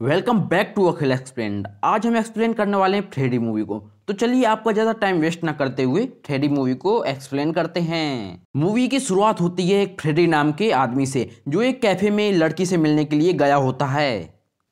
Welcome back to Akhil explain. आज हम explain करने वाले हैं थ्रेडी मूवी को। तो चलिए आपका ज़्यादा टाइम वेस्ट ना करते हुए थ्रेडी मूवी को एक्सप्लेन करते हैं। मूवी की शुरुआत होती है एक फ्रेडी नाम के आदमी से, जो एक कैफ़े में लड़की से मिलने के लिए गया होता है।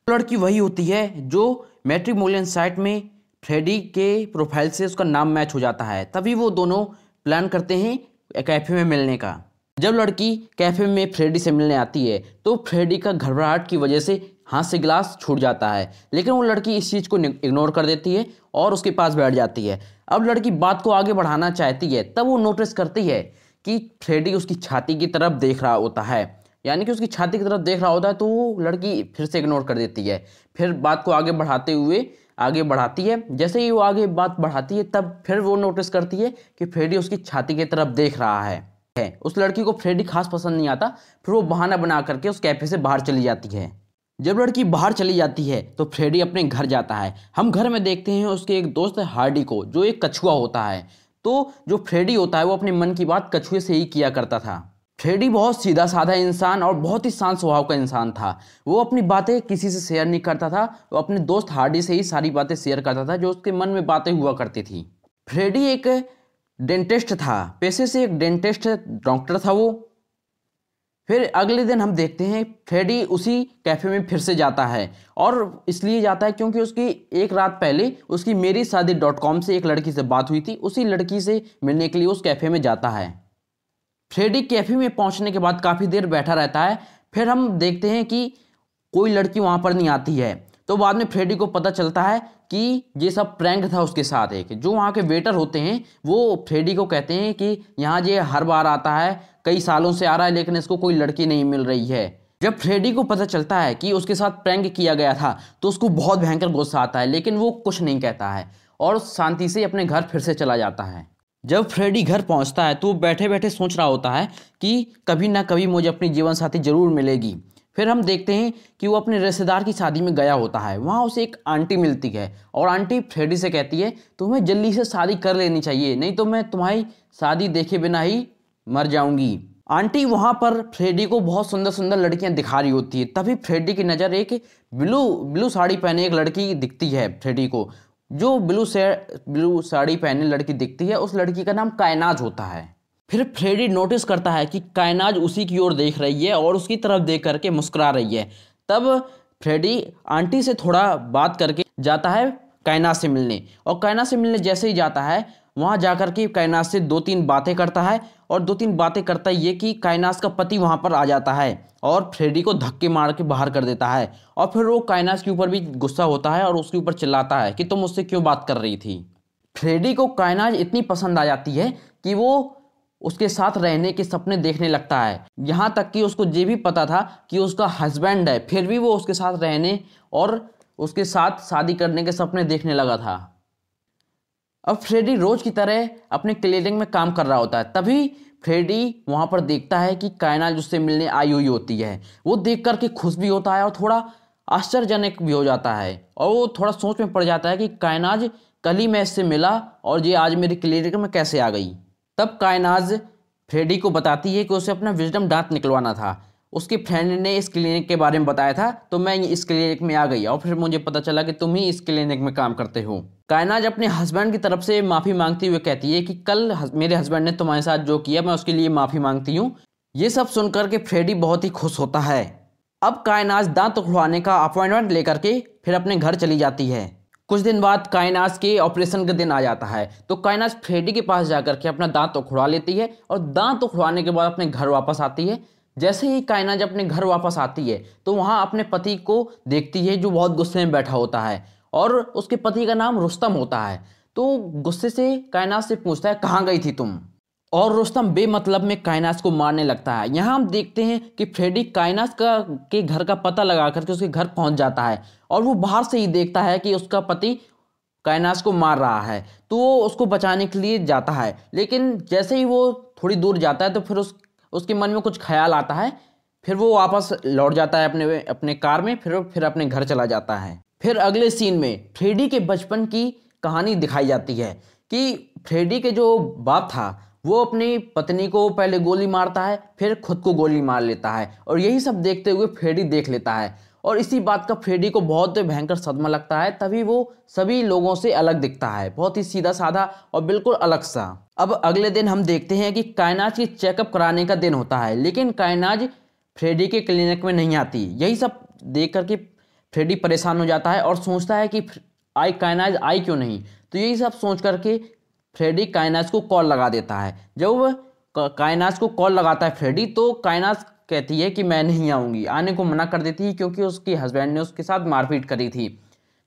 लड़की वही होती है जो मेट्रीमोलियन साइट में फ्रेडी के प्रोफ़ाइल से उसका नाम मैच हो जाता है। तभी वो दोनों प्लान करते हैं कैफ़े में मिलने का। जब लड़की कैफ़े में फ्रेडी से मिलने आती है तो फ्रेडी का घबराहट की वजह से हाथ से गिलास छूट जाता है, लेकिन वो लड़की इस चीज़ को इग्नोर कर देती है और उसके पास बैठ जाती है। अब लड़की बात को आगे बढ़ाना चाहती है, तब वो नोटिस करती है कि फ्रेडी उसकी छाती की तरफ़ देख रहा होता है। यानी कि उसकी छाती की तरफ़ देख रहा होता है तो वो लड़की फिर से इग्नोर कर देती है। फिर बात को आगे बढ़ाते हुए, आगे बढ़ाती है। जैसे ही वो आगे बात बढ़ाती है, तब फिर वो नोटिस करती है कि फ्रेडी उसकी छाती की तरफ़ देख रहा है। है उस लड़की को फ्रेडी खास पसंद नहीं आता, फिर वो बहाना बना करके उस कैफ़े से बाहर चली जाती है। जब लड़की बाहर चली जाती है तो फ्रेडी अपने घर जाता है। हम घर में देखते हैं उसके एक दोस्त हार्डी को, जो एक कछुआ होता है। तो जो फ्रेडी होता है, वो अपने मन की बात कछुए से ही किया करता था। फ्रेडी बहुत सीधा साधा इंसान और बहुत ही शांत स्वभाव का इंसान था। वो अपनी बातें किसी से शेयर नहीं करता था, वो अपने दोस्त हार्डी से ही सारी बातें शेयर करता था, जो उसके मन में बातें हुआ करती थी। फ्रेडी एक डेंटिस्ट था, पेशे से एक डेंटिस्ट डॉक्टर था वो। फिर अगले दिन हम देखते हैं फ्रेडी उसी कैफ़े में फिर से जाता है और इसलिए जाता है क्योंकि उसकी एक रात पहले उसकी मेरी शादी डॉट कॉम से एक लड़की से बात हुई थी, उसी लड़की से मिलने के लिए उस कैफ़े में जाता है। फ्रेडी कैफ़े में पहुँचने के बाद काफ़ी देर बैठा रहता है, फिर हम देखते हैं कि कोई लड़की वहाँ पर नहीं आती है। तो बाद में फ्रेडी को पता चलता है कि ये सब प्रैंक था उसके साथ एक। जो वहाँ के वेटर होते हैं, वो फ्रेडी को कहते हैं कि यहाँ ये हर बार आता है, कई सालों से आ रहा है, लेकिन इसको कोई लड़की नहीं मिल रही है। जब फ्रेडी को पता चलता है कि उसके साथ प्रैंक किया गया था तो उसको बहुत भयंकर गुस्सा आता है, लेकिन वो कुछ नहीं कहता है और शांति से अपने घर फिर से चला जाता है। जब फ्रेडी घर पहुँचता है तो बैठे बैठे सोच रहा होता है कि कभी ना कभी मुझे अपनी जीवन साथी ज़रूर मिलेगी। फिर हम देखते हैं कि वो अपने रिश्तेदार की शादी में गया होता है। वहाँ उसे एक आंटी मिलती है और आंटी फ्रेडी से कहती है, तुम्हें जल्दी से शादी कर लेनी चाहिए, नहीं तो मैं तुम्हारी शादी देखे बिना ही मर जाऊँगी। आंटी वहाँ पर फ्रेडी को बहुत सुंदर सुंदर लड़कियाँ दिखा रही होती है। तभी फ्रेडी की नज़र एक ब्लू ब्लू साड़ी पहने एक लड़की दिखती है फ्रेडी को। जो ब्लू से ब्लू साड़ी पहने लड़की दिखती है, उस लड़की का नाम कायनाज होता है। फिर फ्रेडी नोटिस करता है कि कायनाज उसी की ओर देख रही है और उसकी तरफ़ देख करके मुस्कुरा रही है। तब फ्रेडी आंटी से थोड़ा बात करके जाता है कायनाज से मिलने। और कायनाज से मिलने जैसे ही जाता है, वहाँ जाकर के कायनाज से दो तीन बातें करता है और दो तीन बातें करता ये कि कायनाज का पति वहाँ पर आ जाता है और फ्रेडी को धक्के मार के बाहर कर देता है। और फिर वो कायनाज के ऊपर भी गुस्सा होता है और उसके ऊपर चिल्लाता है कि तुम उससे क्यों बात कर रही थी? फ्रेडी को कायनाज इतनी पसंद आ जाती है कि वो उसके साथ रहने के सपने देखने लगता है। यहाँ तक कि उसको ये भी पता था कि उसका हस्बैंड है। फिर भी वो उसके साथ रहने और उसके साथ शादी करने के सपने देखने लगा था। अब फ्रेडी रोज की तरह अपने क्लिनिक में काम कर रहा होता है। तभी फ्रेडी वहाँ पर देखता है कि कायनात उससे मिलने आई हुई होती है। वो देख करके खुश भी होता है और थोड़ा आश्चर्यजनक भी हो जाता है। और वो थोड़ा सोच में पड़ जाता है कि कायनाज कल ही मैं इससे मिला और ये आज मेरी क्लिनिक में कैसे आ गई। तब कायनाज फ्रेडी को बताती है कि उसे अपना विजडम दांत निकलवाना था। उसकी फ्रेंड ने इस क्लिनिक के बारे में बताया था तो मैं इस क्लिनिक में आ गई और फिर मुझे पता चला कि तुम ही इस क्लिनिक में काम करते हो। कायनाज अपने हस्बैंड की तरफ़ से माफ़ी मांगती हुए कहती है कि कल मेरे हस्बैंड ने तुम्हारे साथ जो किया, मैं उसके लिए माफ़ी मांगती हूँ। ये सब सुनकर के फ्रेडी बहुत ही खुश होता है। अब कायनाज दांत उखड़वाने का अपॉइंटमेंट लेकर के फिर अपने घर चली जाती है। कुछ दिन बाद कायनास के ऑपरेशन का दिन आ जाता है। तो कायनास फ्रेडी के पास जाकर के अपना दांत उखड़वा लेती है और दांत उखड़वाने के बाद अपने घर वापस आती है। जैसे ही कायनाज अपने घर वापस आती है तो वहाँ अपने पति को देखती है जो बहुत गुस्से में बैठा होता है और उसके पति का नाम रुस्तम होता है। तो गुस्से से कायनास से पूछता है, कहाँ गई थी तुम? और रोस्तम बेमतलब में कायनास को मारने लगता है। यहाँ हम देखते हैं कि फ्रेडी कायनास का, के घर का पता लगा करके उसके घर पहुँच जाता है और वो बाहर से ही देखता है कि उसका पति कायनास को मार रहा है। तो वो उसको बचाने के लिए जाता है। लेकिन जैसे ही वो थोड़ी दूर जाता है तो फिर उस, उसके मन में कुछ ख्याल आता है। फिर वो वापस लौट जाता है अपने अपने कार में, फिर फिर अपने घर चला जाता है। फिर अगले सीन में फ्रेडी के बचपन की कहानी दिखाई जाती है कि फ्रेडी के जो बाप था वो अपनी पत्नी को पहले गोली मारता है, फिर खुद को गोली मार लेता है और यही सब देखते हुए फ्रेडी देख लेता है। और इसी बात का फ्रेडी को बहुत भयंकर सदमा लगता है, तभी वो सभी लोगों से अलग दिखता है। बहुत ही सीधा साधा और बिल्कुल अलग सा अब अगले दिन हम देखते हैं कि कायनाज की चेकअप कराने का दिन होता है, लेकिन कायनाज फ्रेडी के क्लिनिक में नहीं आती। यही सब देख करके फ्रेडी परेशान हो जाता है और सोचता है कि आई कायनाज, आई क्यों नहीं? तो यही सब सोच करके फ्रेडी कायनाज को कॉल लगा देता है। जब वह कायनाज को कॉल लगाता है फ्रेडी तो कायनाज कहती है कि मैं नहीं आऊँगी। आने को मना कर देती है क्योंकि उसकी हस्बैंड ने उसके साथ मारपीट करी थी।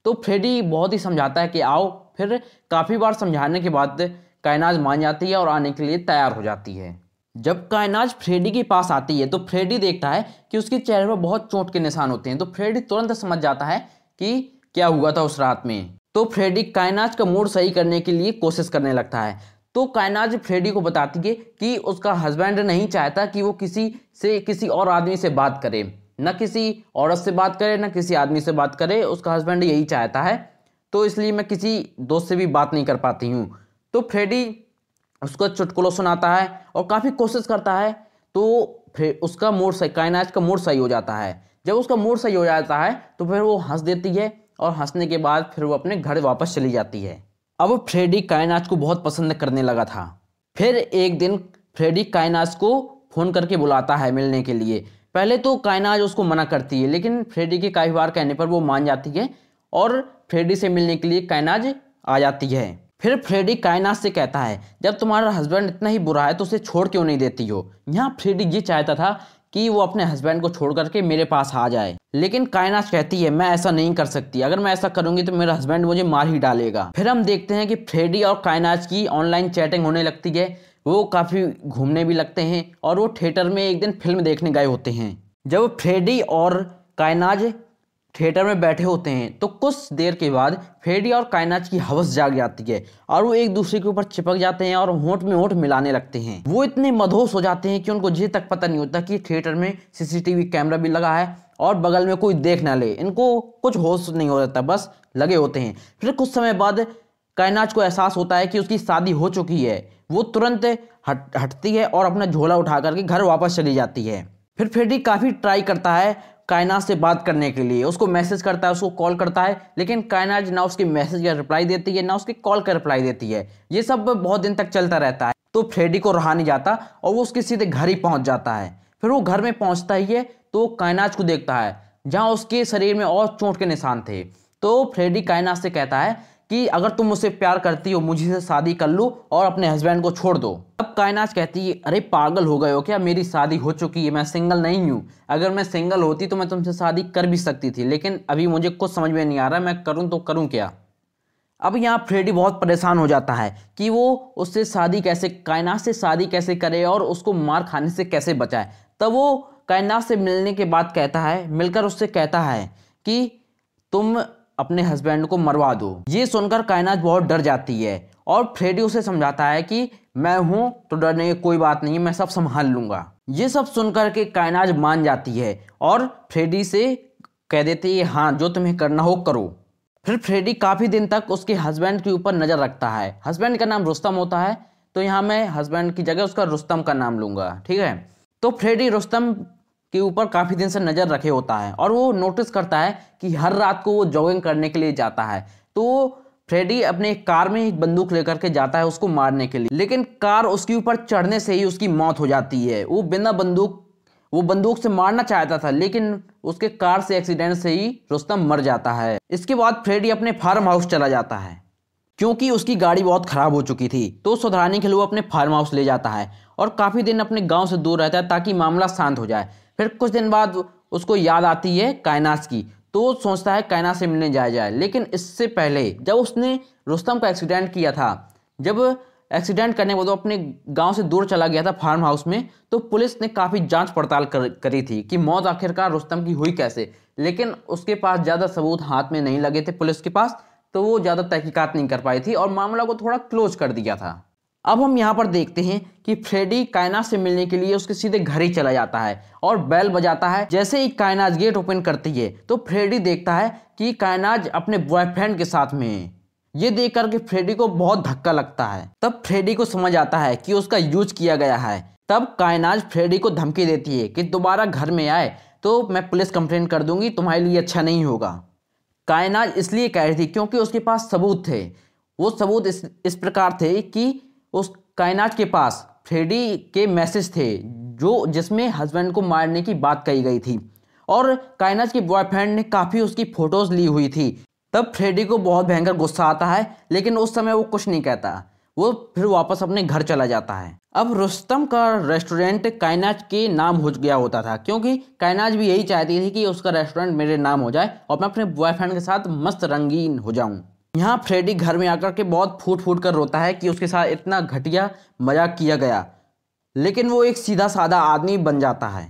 तो फ्रेडी बहुत ही समझाता है कि आओ, फिर काफ़ी बार समझाने के बाद कायनाज मान जाती है और आने के लिए तैयार हो जाती है। जब कायनाज फ्रेडी के पास आती है तो फ्रेडी देखता है कि उसके चेहरे पर बहुत चोट के निशान होते हैं। तो फ्रेडी तुरंत समझ जाता है कि क्या हुआ था उस रात में। तो फ्रेडी कायनाज का मूड सही करने के लिए कोशिश करने लगता है। तो कायनाज फ्रेडी को बताती है कि उसका हस्बैंड नहीं चाहता कि वो किसी से, किसी और आदमी से बात करे। न किसी औरत से बात करे, न किसी आदमी से बात करे, उसका हस्बैंड यही चाहता है। तो इसलिए मैं किसी दोस्त से भी बात नहीं कर पाती हूँ। तो फ्रेडी उसको चुटकुलो सुनाता है और काफ़ी कोशिश करता है। तो फिर, उसका मूड सही, कायनाज का मूड सही हो जाता है। जब उसका मूड सही हो जाता है तो फिर वो हंस देती है और हंसने के बाद फिर वो अपने घर वापस चली जाती है। अब फ्रेडी कायनाज को बहुत पसंद करने लगा था। फिर एक दिन फ्रेडी कायनाज को फ़ोन करके बुलाता है मिलने के लिए। पहले तो कायनाज उसको मना करती है, लेकिन फ्रेडी के काफ़ी बार कहने पर वो मान जाती है और फ्रेडी से मिलने के लिए कायनाज आ जाती है। फिर फ्रेडी कायनाज से कहता है, जब तुम्हारा हस्बैंड इतना ही बुरा है तो उसे छोड़ क्यों नहीं देती हो? यहाँ फ्रेडी ये चाहता था कि वो अपने हस्बैंड को छोड़ करके मेरे पास आ जाए। लेकिन कायनाश कहती है, मैं ऐसा नहीं कर सकती। अगर मैं ऐसा करूँगी तो मेरा हस्बैंड मुझे मार ही डालेगा। फिर हम देखते हैं कि फ्रेडी और कायनाज की ऑनलाइन चैटिंग होने लगती है। वो काफ़ी घूमने भी लगते हैं और वो थिएटर में एक दिन फ़िल्म देखने गए होते हैं। जब फ्रेडी और कायनाज थिएटर में बैठे होते हैं तो कुछ देर के बाद फ्रेडी और कायनाज की हवस जाग जाती है और वो एक दूसरे के ऊपर चिपक जाते हैं और होंठ में होंठ मिलाने लगते हैं। वो इतने मधोस हो जाते हैं कि उनको ये तक पता नहीं होता कि थिएटर में सीसीटीवी कैमरा भी लगा है और बगल में कोई देख ना ले। इनको कुछ होश नहीं हो जाता, बस लगे होते हैं। फिर कुछ समय बाद कायनाज को एहसास होता है कि उसकी शादी हो चुकी है। वो तुरंत हट, हटती है और अपना झोला उठा करके घर वापस चली जाती है। फिर फेडी काफ़ी ट्राई करता है कायनात से बात करने के लिए। उसको मैसेज करता है, उसको कॉल करता है, लेकिन कायनाज ना उसके मैसेज का रिप्लाई देती है, ना उसके कॉल का रिप्लाई देती है। ये सब बहुत दिन तक चलता रहता है। तो फ्रेडी को रहा नहीं जाता और वो उसके सीधे घर ही पहुँच जाता है। फिर वो घर में पहुँचता ही है तो कायनाज को देखता है, जहाँ उसके शरीर में और चोट के निशान थे। तो फ्रेडी कायनाज से कहता है कि, अगर तुम मुझसे प्यार करती हो, मुझे से शादी कर लो और अपने हस्बैंड को छोड़ दो। अब कायनाज कहती है, अरे पागल हो गए हो क्या? मेरी शादी हो चुकी है, मैं सिंगल नहीं हूँ। अगर मैं सिंगल होती तो मैं तुमसे शादी कर भी सकती थी, लेकिन अभी मुझे कुछ समझ में नहीं आ रहा, मैं करूँ तो करूँ क्या? अब यहाँ फ्रेडी बहुत परेशान हो जाता है कि वो उससे शादी कैसे कायनात से शादी कैसे करे और उसको मार खाने से कैसे बचाए। तब वो कायनात से मिलने के बाद कहता है, मिलकर उससे कहता है कि तुम अपने हस्बैंड को मरवा दो। ये सुनकर कायनात बहुत डर जाती है और फ्रेडी उसे समझाता है कि मैं हूँ तो डरने की कोई बात नहीं है मैं सब संभाल लूँगा। ये सब सुनकर के कायनाज मान जाती है और फ्रेडी से कह देती है हाँ जो तुम्हें करना हो करो। फिर फ्रेडी काफ़ी दिन तक उसके हस्बैंड के ऊपर नज़र रखता है। हस्बैंड का नाम रुस्तम होता है तो यहाँ मैं हस्बैंड की जगह उसका रुस्तम का नाम लूँगा, ठीक है? तो फ्रेडी रुस्तम के ऊपर काफ़ी दिन से नज़र रखे होता है और वो नोटिस करता है कि हर रात को वो जॉगिंग करने के लिए जाता है। तो फ्रेडी अपने कार में एक बंदूक लेकर के जाता है उसको मारने के लिए। लेकिन कार उसके ऊपर चढ़ने से ही उसकी मौत हो जाती है। वो बिना बंदूक, वो बंदूक से मारना चाहता था, लेकिन उसके कार से एक्सीडेंट से ही रुस्तम मर जाता है। इसके बाद फ्रेडी अपने फार्म हाउस चला जाता है, क्योंकि उसकी गाड़ी बहुत ख़राब हो चुकी थी। तो सुधराने के लिए वो अपने फार्म हाउस ले जाता है और काफ़ी दिन अपने गाँव से दूर रहता है ताकि मामला शांत हो जाए। फिर कुछ दिन बाद उसको याद आती है कायनास की तो वो सोचता है कायनात से मिलने जाया जाए। लेकिन इससे पहले जब उसने रुस्तम का एक्सीडेंट किया था जब एक्सीडेंट करने के बाद वो अपने गाँव से दूर चला गया था फार्म हाउस में तो पुलिस ने काफ़ी जाँच पड़ताल कर, करी थी कि मौत आखिरकार रुस्तम की हुई कैसे। लेकिन उसके पास ज़्यादा सबूत हाथ में नहीं लगे थे पुलिस के पास तो वो ज़्यादा तहकीकात नहीं कर पाई थी और मामला को थोड़ा क्लोज कर दिया था। अब हम यहाँ पर देखते हैं कि फ्रेडी कायनात से मिलने के लिए उसके सीधे घर ही चला जाता है और बैल बजाता है। जैसे ही कायनाज गेट ओपन करती है तो फ्रेडी देखता है कि कायनाज अपने बॉयफ्रेंड के साथ में है। ये देख करके फ्रेडी को बहुत धक्का लगता है। तब फ्रेडी को समझ आता है कि उसका यूज़ किया गया है। तब कायनाज फ्रेडी को धमकी देती है कि दोबारा घर में आए तो मैं पुलिस कंप्लेंट कर दूँगी, तुम्हारे लिए अच्छा नहीं होगा। कायनाज इसलिए कह रही थी क्योंकि उसके पास सबूत थे। वो सबूत इस इस प्रकार थे कि उस कायनाज के पास फ्रेडी के मैसेज थे, जो जिसमें हस्बैंड को मारने की बात कही गई थी। और कायनाज के बॉयफ्रेंड ने काफ़ी उसकी फ़ोटोज़ ली हुई थी। तब फ्रेडी को बहुत भयंकर गुस्सा आता है, लेकिन उस समय वो कुछ नहीं कहता। वो फिर वापस अपने घर चला जाता है। अब रुस्तम का रेस्टोरेंट कायनाज के नाम हो गया होता था, क्योंकि कायनाज भी यही चाहती थी कि उसका रेस्टोरेंट मेरे नाम हो जाए और मैं अपने बॉयफ्रेंड के साथ मस्त रंगीन हो जाऊँ। यहाँ फ्रेडी घर में आकर के बहुत फूट फूट कर रोता है कि उसके साथ इतना घटिया मज़ाक किया गया। लेकिन वो एक सीधा साधा आदमी बन जाता है।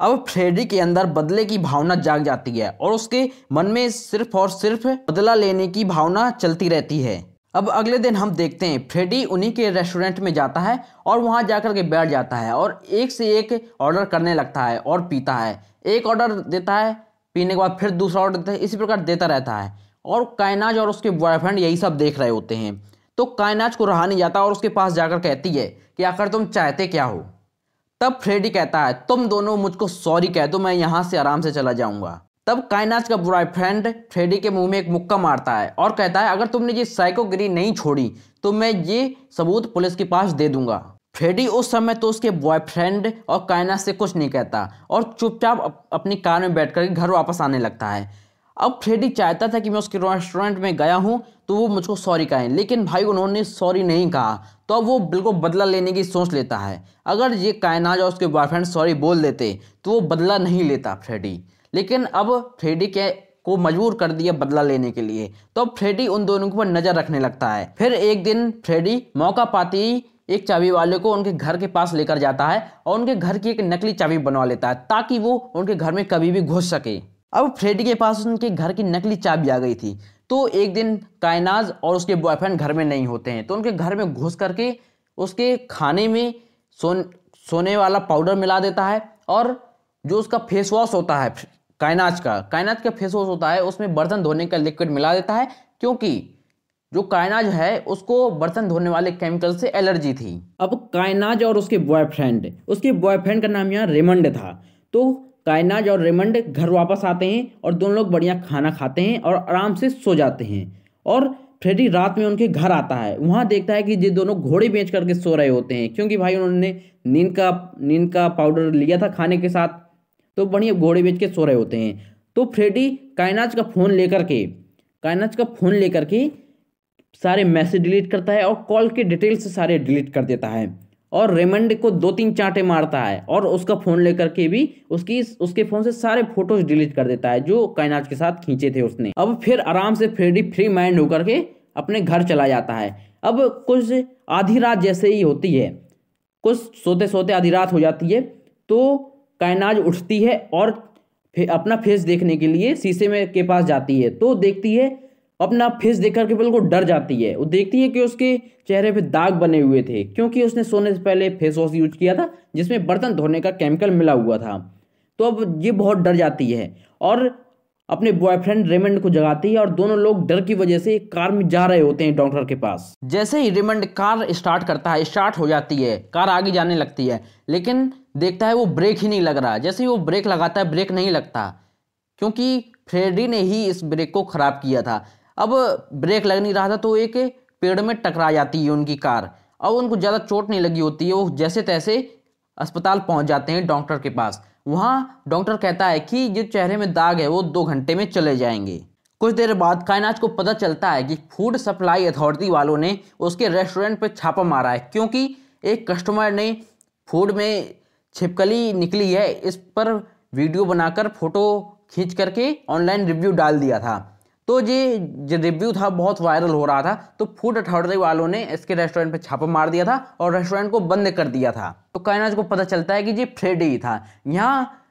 अब फ्रेडी के अंदर बदले की भावना जाग जाती है और उसके मन में सिर्फ़ और सिर्फ़ बदला लेने की भावना चलती रहती है। अब अगले दिन हम देखते हैं, फ्रेडी उन्हीं के रेस्टोरेंट में जाता है और वहाँ जाकर के बैठ जाता है और एक से एक ऑर्डर करने लगता है और पीता है। एक ऑर्डर देता है, पीने के बाद फिर दूसरा ऑर्डर देता है, इसी प्रकार देता रहता है। और कायनाज और उसके बॉयफ्रेंड यही सब देख रहे होते हैं। तो कायनाज को रहा नहीं जाता और उसके पास जाकर कहती है कि आखिर तुम चाहते क्या हो? तब फ्रेडी कहता है, तुम दोनों मुझको सॉरी कह दो, मैं यहाँ से आराम से चला जाऊँगा। तब कायनाज का बॉयफ्रेंड फ्रेडी के मुँह में एक मुक्का मारता है और कहता है, अगर तुमने ये साइकोगिरी नहीं छोड़ी तो मैं ये सबूत पुलिस के पास दे दूँगा। फ्रेडी उस समय तो उसके बॉयफ्रेंड और कायनाज से कुछ नहीं कहता और चुपचाप अपनी कार में बैठ कर घर वापस आने लगता है। अब फ्रेडी चाहता था कि मैं उसके रेस्टोरेंट में गया हूँ तो वो मुझको सॉरी कहें। लेकिन भाई उन्होंने सॉरी नहीं कहा। तो अब वो बिल्कुल बदला लेने की सोच लेता है। अगर ये कायनाज और उसके बॉयफ्रेंड सॉरी बोल देते तो वो बदला नहीं लेता फ्रेडी। लेकिन अब फ्रेडी के को मजबूर कर दिया बदला लेने के लिए। तो अब फ्रेडी उन दोनों के ऊपर नज़र रखने लगता है। फिर एक दिन फ्रेडी मौका पाती एक चाबी वाले को उनके घर के पास लेकर जाता है और उनके घर की एक नकली चाबी बनवा लेता है, ताकि वो उनके घर में कभी भी घुस सके। अब फ्रेडी के पास उनके घर की नकली चाबी आ गई थी। तो एक दिन कायनाज और उसके बॉयफ्रेंड घर में नहीं होते हैं। तो उनके घर में घुस करके उसके खाने में सोन, सोने वाला पाउडर मिला देता है और जो उसका फेस वॉश होता है, कायनाज का कायनाज का फेस वॉश होता है, उसमें बर्तन धोने का लिक्विड मिला देता है क्योंकि जो कायनाज है, उसको बर्तन धोने वाले केमिकल से एलर्जी थी। अब कायनाज और उसके बॉयफ्रेंड उसके बॉयफ्रेंड का नाम यहाँ रेमंड था। तो कायनाज और रेमंड घर वापस आते हैं और दोनों लोग बढ़िया खाना खाते हैं और आराम से सो जाते हैं। और फ्रेडी रात में उनके घर आता है। वहाँ देखता है कि ये दोनों घोड़े बेच करके सो रहे होते हैं, क्योंकि भाई उन्होंने नींद का नींद का पाउडर लिया था खाने के साथ तो बढ़िया घोड़े बेच के सो रहे होते हैं। तो फ्रेडी कायनाज का फ़ोन लेकर के कायनाज का फ़ोन लेकर के सारे मैसेज डिलीट करता है और कॉल के डिटेल्स सारे डिलीट कर देता है। और रेमंड को दो तीन चांटे मारता है और उसका फ़ोन लेकर के भी उसकी उसके फ़ोन से सारे फ़ोटोज़ डिलीट कर देता है, जो कायनाज के साथ खींचे थे उसने। अब फिर आराम से फ्रेडी फ्री माइंड होकर के अपने घर चला जाता है। अब कुछ आधी रात जैसे ही होती है, कुछ सोते सोते आधी रात हो जाती है तो कायनाज उठती है और अपना फेस देखने के लिए शीशे में के पास जाती है तो देखती है अपना फेस देख करके बिल्कुल डर जाती है। वो देखती है कि उसके चेहरे पे दाग बने हुए थे, क्योंकि उसने सोने से पहले फेस वॉश यूज़ किया था, जिसमें बर्तन धोने का केमिकल मिला हुआ था। तो अब ये बहुत डर जाती है और अपने बॉयफ्रेंड रेमंड को जगाती है और दोनों लोग डर की वजह से कार में जा रहे होते हैं डॉक्टर के पास। जैसे ही रेमंड कार स्टार्ट करता है स्टार्ट हो जाती है, कार आगे जाने लगती है, लेकिन देखता है वो ब्रेक ही नहीं लग रहा। जैसे ही वो ब्रेक लगाता है ब्रेक नहीं लगता, क्योंकि फ्रेडी ने ही इस ब्रेक को ख़राब किया था। अब ब्रेक लग नहीं रहा था तो एक पेड़ में टकरा जाती है उनकी कार। अब उनको ज़्यादा चोट नहीं लगी होती है, वो जैसे तैसे अस्पताल पहुँच जाते हैं डॉक्टर के पास। वहाँ डॉक्टर कहता है कि जो चेहरे में दाग है, वो दो घंटे में चले जाएँगे। कुछ देर बाद कायनाज को पता चलता है कि फ़ूड सप्लाई अथॉरिटी वालों ने उसके रेस्टोरेंट पर छापा मारा है, क्योंकि एक कस्टमर ने फ़ूड में छिपकली निकली है, इस पर वीडियो बनाकर फ़ोटो खींच करके ऑनलाइन रिव्यू डाल दिया था। तो ये जो रिव्यू था, बहुत वायरल हो रहा था तो फ़ूड अथॉरिटी वालों ने इसके रेस्टोरेंट पे छापा मार दिया था और रेस्टोरेंट को बंद कर दिया था। तो कायनाज को पता चलता है कि ये फ्रेडी ही था। यहाँ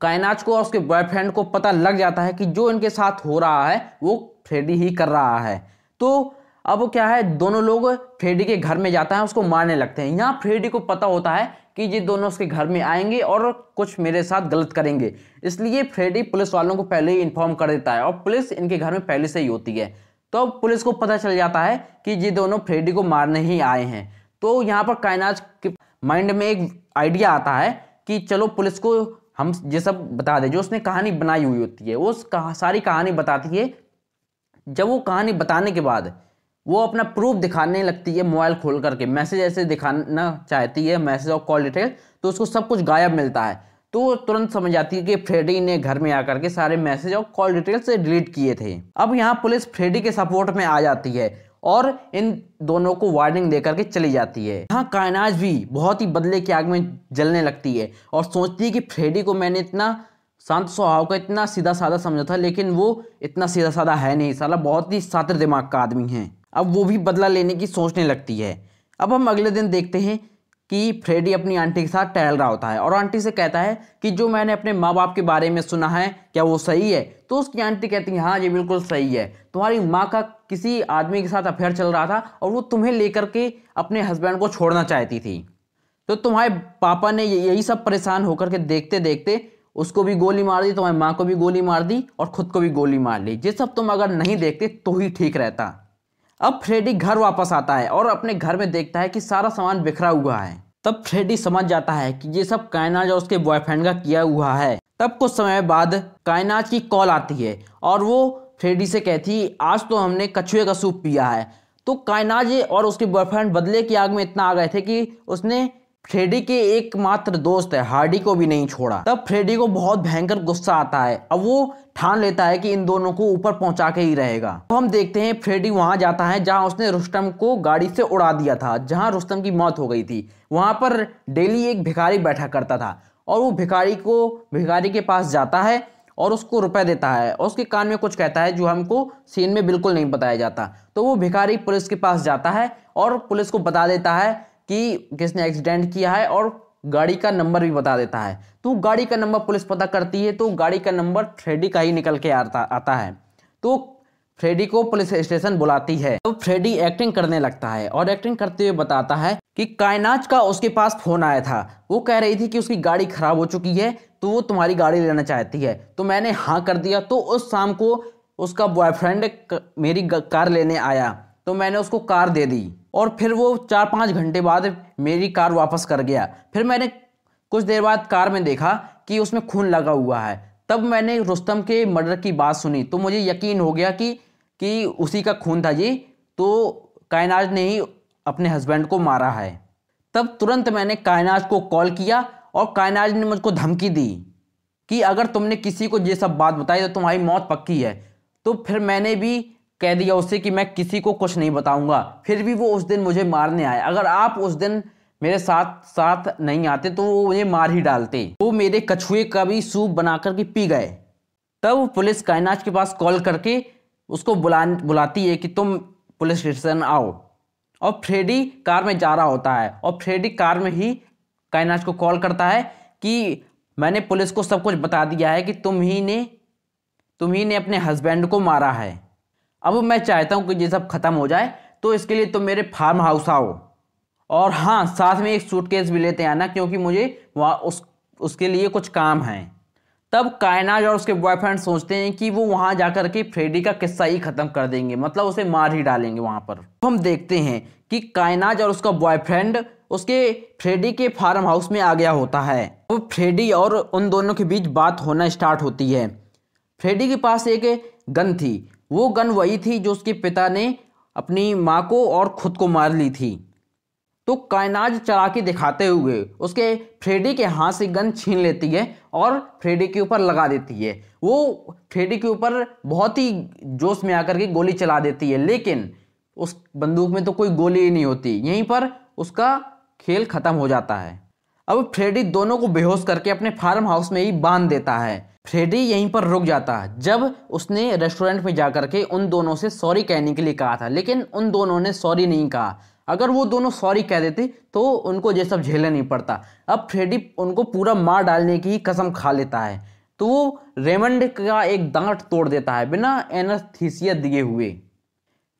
कायनाज को और उसके बॉयफ्रेंड को पता लग जाता है कि जो इनके साथ हो रहा है, वो फ्रेडी ही कर रहा है। तो अब क्या है, दोनों लोग फ्रेडी के घर में जाता है, उसको मारने लगते हैं। यहाँ फ्रेडी को पता होता है कि ये दोनों उसके घर में आएँगे और कुछ मेरे साथ गलत करेंगे। इसलिए फ्रेडी पुलिस वालों को पहले ही इन्फॉर्म कर देता है और पुलिस इनके घर में पहले से ही होती है। तो अब पुलिस को पता चल जाता है कि ये दोनों फ्रेडी को मारने ही आए हैं। तो यहाँ पर कायनाज के माइंड में एक आइडिया आता है कि चलो पुलिस को हम ये सब बता दें। जो उसने कहानी बनाई हुई होती है वो कहा, सारी कहानी बताती है। जब वो कहानी बताने के बाद वो अपना प्रूफ दिखाने लगती है मोबाइल खोल करके। मैसेज ऐसे दिखाना चाहती है मैसेज और कॉल डिटेल तो उसको सब कुछ गायब मिलता है। तो तुरंत समझ आती है कि फ्रेडी ने घर में आकर के सारे मैसेज और कॉल डिटेल्स डिलीट किए थे। अब यहाँ पुलिस फ्रेडी के सपोर्ट में आ जाती है और इन दोनों को वार्निंग देकर के चली जाती है। यहाँ कायनाज भी बहुत ही बदले की आग में जलने लगती है और सोचती है कि फ्रेडी को मैंने इतना शांत स्वभाव का, इतना सीधा साधा समझा था, लेकिन वो इतना सीधा साधा है नहीं। साला बहुत ही सातिर दिमाग का आदमी है। अब वो भी बदला लेने की सोचने लगती है। अब हम अगले दिन देखते हैं कि फ्रेडी अपनी आंटी के साथ टहल रहा होता है और आंटी से कहता है कि जो मैंने अपने माँ बाप के बारे में सुना है, क्या वो सही है? तो उसकी आंटी कहती है हाँ ये बिल्कुल सही है। तुम्हारी माँ का किसी आदमी के साथ अफेयर चल रहा था और वो तुम्हें लेकर के अपने हस्बैंड को छोड़ना चाहती थी। तो तुम्हारे पापा ने यही सब परेशान होकर के देखते देखते उसको भी गोली मार दी, तुम्हारी माँ को भी गोली मार दी और खुद को भी गोली मार ली। ये सब तुम अगर नहीं देखते तो ही ठीक रहता। अब फ्रेडी घर वापस आता है और अपने घर में देखता है कि सारा सामान बिखरा हुआ है। तब फ्रेडी समझ जाता है कि ये सब कायनाज और उसके बॉयफ्रेंड का किया हुआ है। तब कुछ समय बाद कायनाज की कॉल आती है और वो फ्रेडी से कहती, आज तो हमने कछुए का सूप पिया है। तो कायनाज और उसके बॉयफ्रेंड बदले की आग में इतना आ गए थे कि उसने फ्रेडी के एकमात्र दोस्त है, हार्डी को भी नहीं छोड़ा। तब फ्रेडी को बहुत भयंकर गुस्सा आता है। अब वो ठान लेता है कि इन दोनों को ऊपर पहुँचा के ही रहेगा। तो हम देखते हैं फ्रेडी वहाँ जाता है जहाँ उसने रुस्तम को गाड़ी से उड़ा दिया था, जहाँ रुस्तम की मौत हो गई थी। वहाँ पर डेली एक भिखारी बैठा करता था और वो भिखारी को, भिखारी के पास जाता है और उसको रुपए देता है और उसके कान में कुछ कहता है जो हमको सीन में बिल्कुल नहीं बताया जाता। तो वो भिखारी पुलिस के पास जाता है और पुलिस को बता देता है कि किसने एक्सीडेंट किया है और गाड़ी का नंबर भी बता देता है। तो गाड़ी का नंबर पुलिस पता करती है तो गाड़ी का नंबर फ्रेडी का ही निकल के आता आता है। तो फ्रेडी को पुलिस स्टेशन बुलाती है। तो फ्रेडी एक्टिंग करने लगता है और एक्टिंग करते हुए बताता है कि कायनाज का उसके पास फ़ोन आया था। वो कह रही थी कि उसकी गाड़ी खराब हो चुकी है तो वो तुम्हारी गाड़ी लेना चाहती है। तो मैंने हाँ कर दिया तो उस शाम को उसका बॉयफ्रेंड मेरी कार लेने आया। तो मैंने उसको कार दे दी और फिर वो चार पाँच घंटे बाद मेरी कार वापस कर गया। फिर मैंने कुछ देर बाद कार में देखा कि उसमें खून लगा हुआ है। तब मैंने रुस्तम के मर्डर की बात सुनी। तो मुझे यकीन हो गया कि कि उसी का खून था जी तो कायनाज ने ही अपने हस्बैंड को मारा है। तब तुरंत मैंने कायनाज को कॉल किया और कायनाज ने मुझको धमकी दी कि अगर तुमने किसी को ये सब बात बताई तो तुम्हारी मौत पक्की है। तो फिर मैंने भी कह दिया उससे कि मैं किसी को कुछ नहीं बताऊँगा। फिर भी वो उस दिन मुझे मारने आए। अगर आप उस दिन मेरे साथ साथ नहीं आते तो वो मुझे मार ही डालते। वो मेरे कछुए का भी सूप बना करके पी गए। तब पुलिस कायनाज के पास कॉल करके उसको बुला, बुलाती है कि तुम पुलिस स्टेशन आओ। और फ्रेडी कार में जा रहा होता है। और फ्रेडी कार में ही कायनाज को कॉल करता है कि मैंने पुलिस को सब कुछ बता दिया है कि तुम ही ने, तुम ही ने अपने हस्बैंड को मारा है। अब मैं चाहता हूँ कि ये सब खत्म हो जाए तो इसके लिए तुम मेरे फार्म हाउस आओ। और हाँ साथ में एक सूटकेस भी लेते आना, क्योंकि मुझे वहाँ उस, उसके लिए कुछ काम है। तब कायनाज और उसके बॉयफ्रेंड सोचते हैं कि वो वहाँ जा कर के फ्रेडी का किस्सा ही खत्म कर देंगे मतलब उसे मार ही डालेंगे वहाँ पर। तो हम देखते हैं कि कायनाज और उसका बॉयफ्रेंड उसके फ्रेडी के फार्म हाउस में आ गया होता है। तो फ्रेडी और उन दोनों के बीच बात होना स्टार्ट होती है। फ्रेडी के पास एक गन थी वो गन वही थी जो उसके पिता ने अपनी माँ को और खुद को मार ली थी। तो कायनाज चला के दिखाते हुए उसके फ्रेडी के हाथ से गन छीन लेती है और फ्रेडी के ऊपर लगा देती है। वो फ्रेडी के ऊपर बहुत ही जोश में आकर के गोली चला देती है, लेकिन उस बंदूक में तो कोई गोली ही नहीं होती। यहीं पर उसका खेल खत्म हो जाता है। अब फ्रेडी दोनों को बेहोश करके अपने फार्म हाउस में ही बाँध देता है। फ्रेडी यहीं पर रुक जाता जब उसने रेस्टोरेंट में जाकर के उन दोनों से सॉरी कहने के लिए कहा था, लेकिन उन दोनों ने सॉरी नहीं कहा। अगर वो दोनों सॉरी कह देते तो उनको ये सब झेलना नहीं पड़ता। अब फ्रेडी उनको पूरा मार डालने की ही कसम खा लेता है तो वो रेमंड का एक दांत तोड़ देता है, बिना एनास्थीसिया दिए हुए।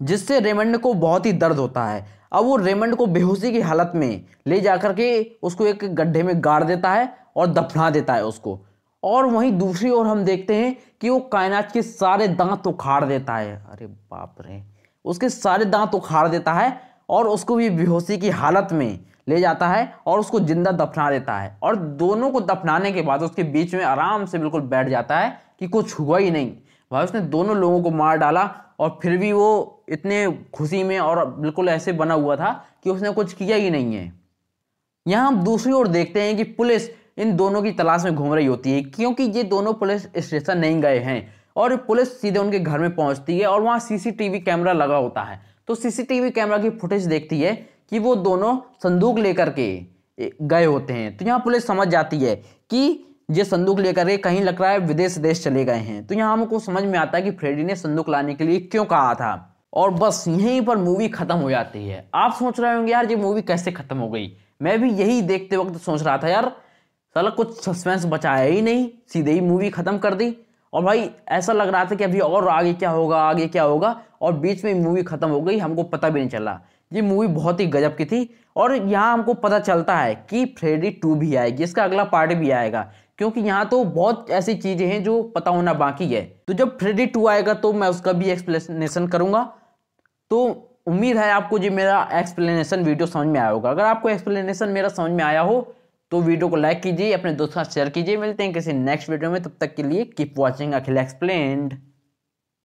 जिससे रेमंड को बहुत ही दर्द होता है। अब वो रेमंड को बेहोशी की हालत में ले जाकर के उसको एक गड्ढे में गाड़ देता है और दफना देता है उसको। और वहीं दूसरी ओर हम देखते हैं कि वो कायनात के सारे दांत उखाड़ देता है। अरे बाप रे। उसके सारे दांत उखाड़ देता है और उसको भी बेहोशी की हालत में ले जाता है और उसको ज़िंदा दफना देता है। और दोनों को दफनाने के बाद उसके बीच में आराम से बिल्कुल बैठ जाता है कि कुछ हुआ ही नहीं। भाई, उसने दोनों लोगों को मार डाला और फिर भी वो इतने खुशी में और बिल्कुल ऐसे बना हुआ था कि उसने कुछ किया ही नहीं है। यहाँ हम दूसरी ओर देखते हैं कि पुलिस इन दोनों की तलाश में घूम रही होती है, क्योंकि ये दोनों पुलिस स्टेशन नहीं गए हैं और पुलिस सीधे उनके घर में पहुँचती है और वहाँ सीसीटीवी कैमरा लगा होता है। तो सीसीटीवी कैमरा की फुटेज देखती है कि वो दोनों संदूक लेकर के गए होते हैं। तो यहाँ पुलिस समझ जाती है कि ये संदूक लेकर के कहीं लग रहा है विदेश देश चले गए हैं। तो यहाँ हमको समझ में आता है कि फ्रेडी ने संदूक लाने के लिए क्यों कहा था। और बस यहीं पर मूवी खत्म हो जाती है। आप सोच रहे होंगे, यार, ये मूवी कैसे खत्म हो गई? मैं भी यही देखते वक्त सोच रहा था, यार, साला कुछ सस्पेंस बचाया ही नहीं, सीधे ही मूवी खत्म कर दी। और भाई, ऐसा लग रहा था कि अभी और आगे क्या होगा, आगे क्या होगा, और बीच में मूवी खत्म हो गई, हमको पता भी नहीं चला ये मूवी बहुत ही गजब की थी, और यहाँ हमको पता चलता है कि फ्रेडी टू भी आएगी, इसका अगला पार्ट भी आएगा, क्योंकि यहाँ तो बहुत ऐसी चीज़ें हैं जो पता होना बाकी है। तो जब फ्रेडी टू आएगा तो मैं उसका भी एक्सप्लेनेशन करूँगा। तो उम्मीद है आपको जी मेरा एक्सप्लेनेशन वीडियो समझ में आया होगा। अगर आपको एक्सप्लेनेशन मेरा समझ में आया हो तो वीडियो को लाइक कीजिए, अपने दोस्तों साथ शेयर कीजिए। मिलते हैं किसी नेक्स्ट वीडियो में। तब तक के लिए कीप वॉचिंग अखिल एक्सप्लेन्ड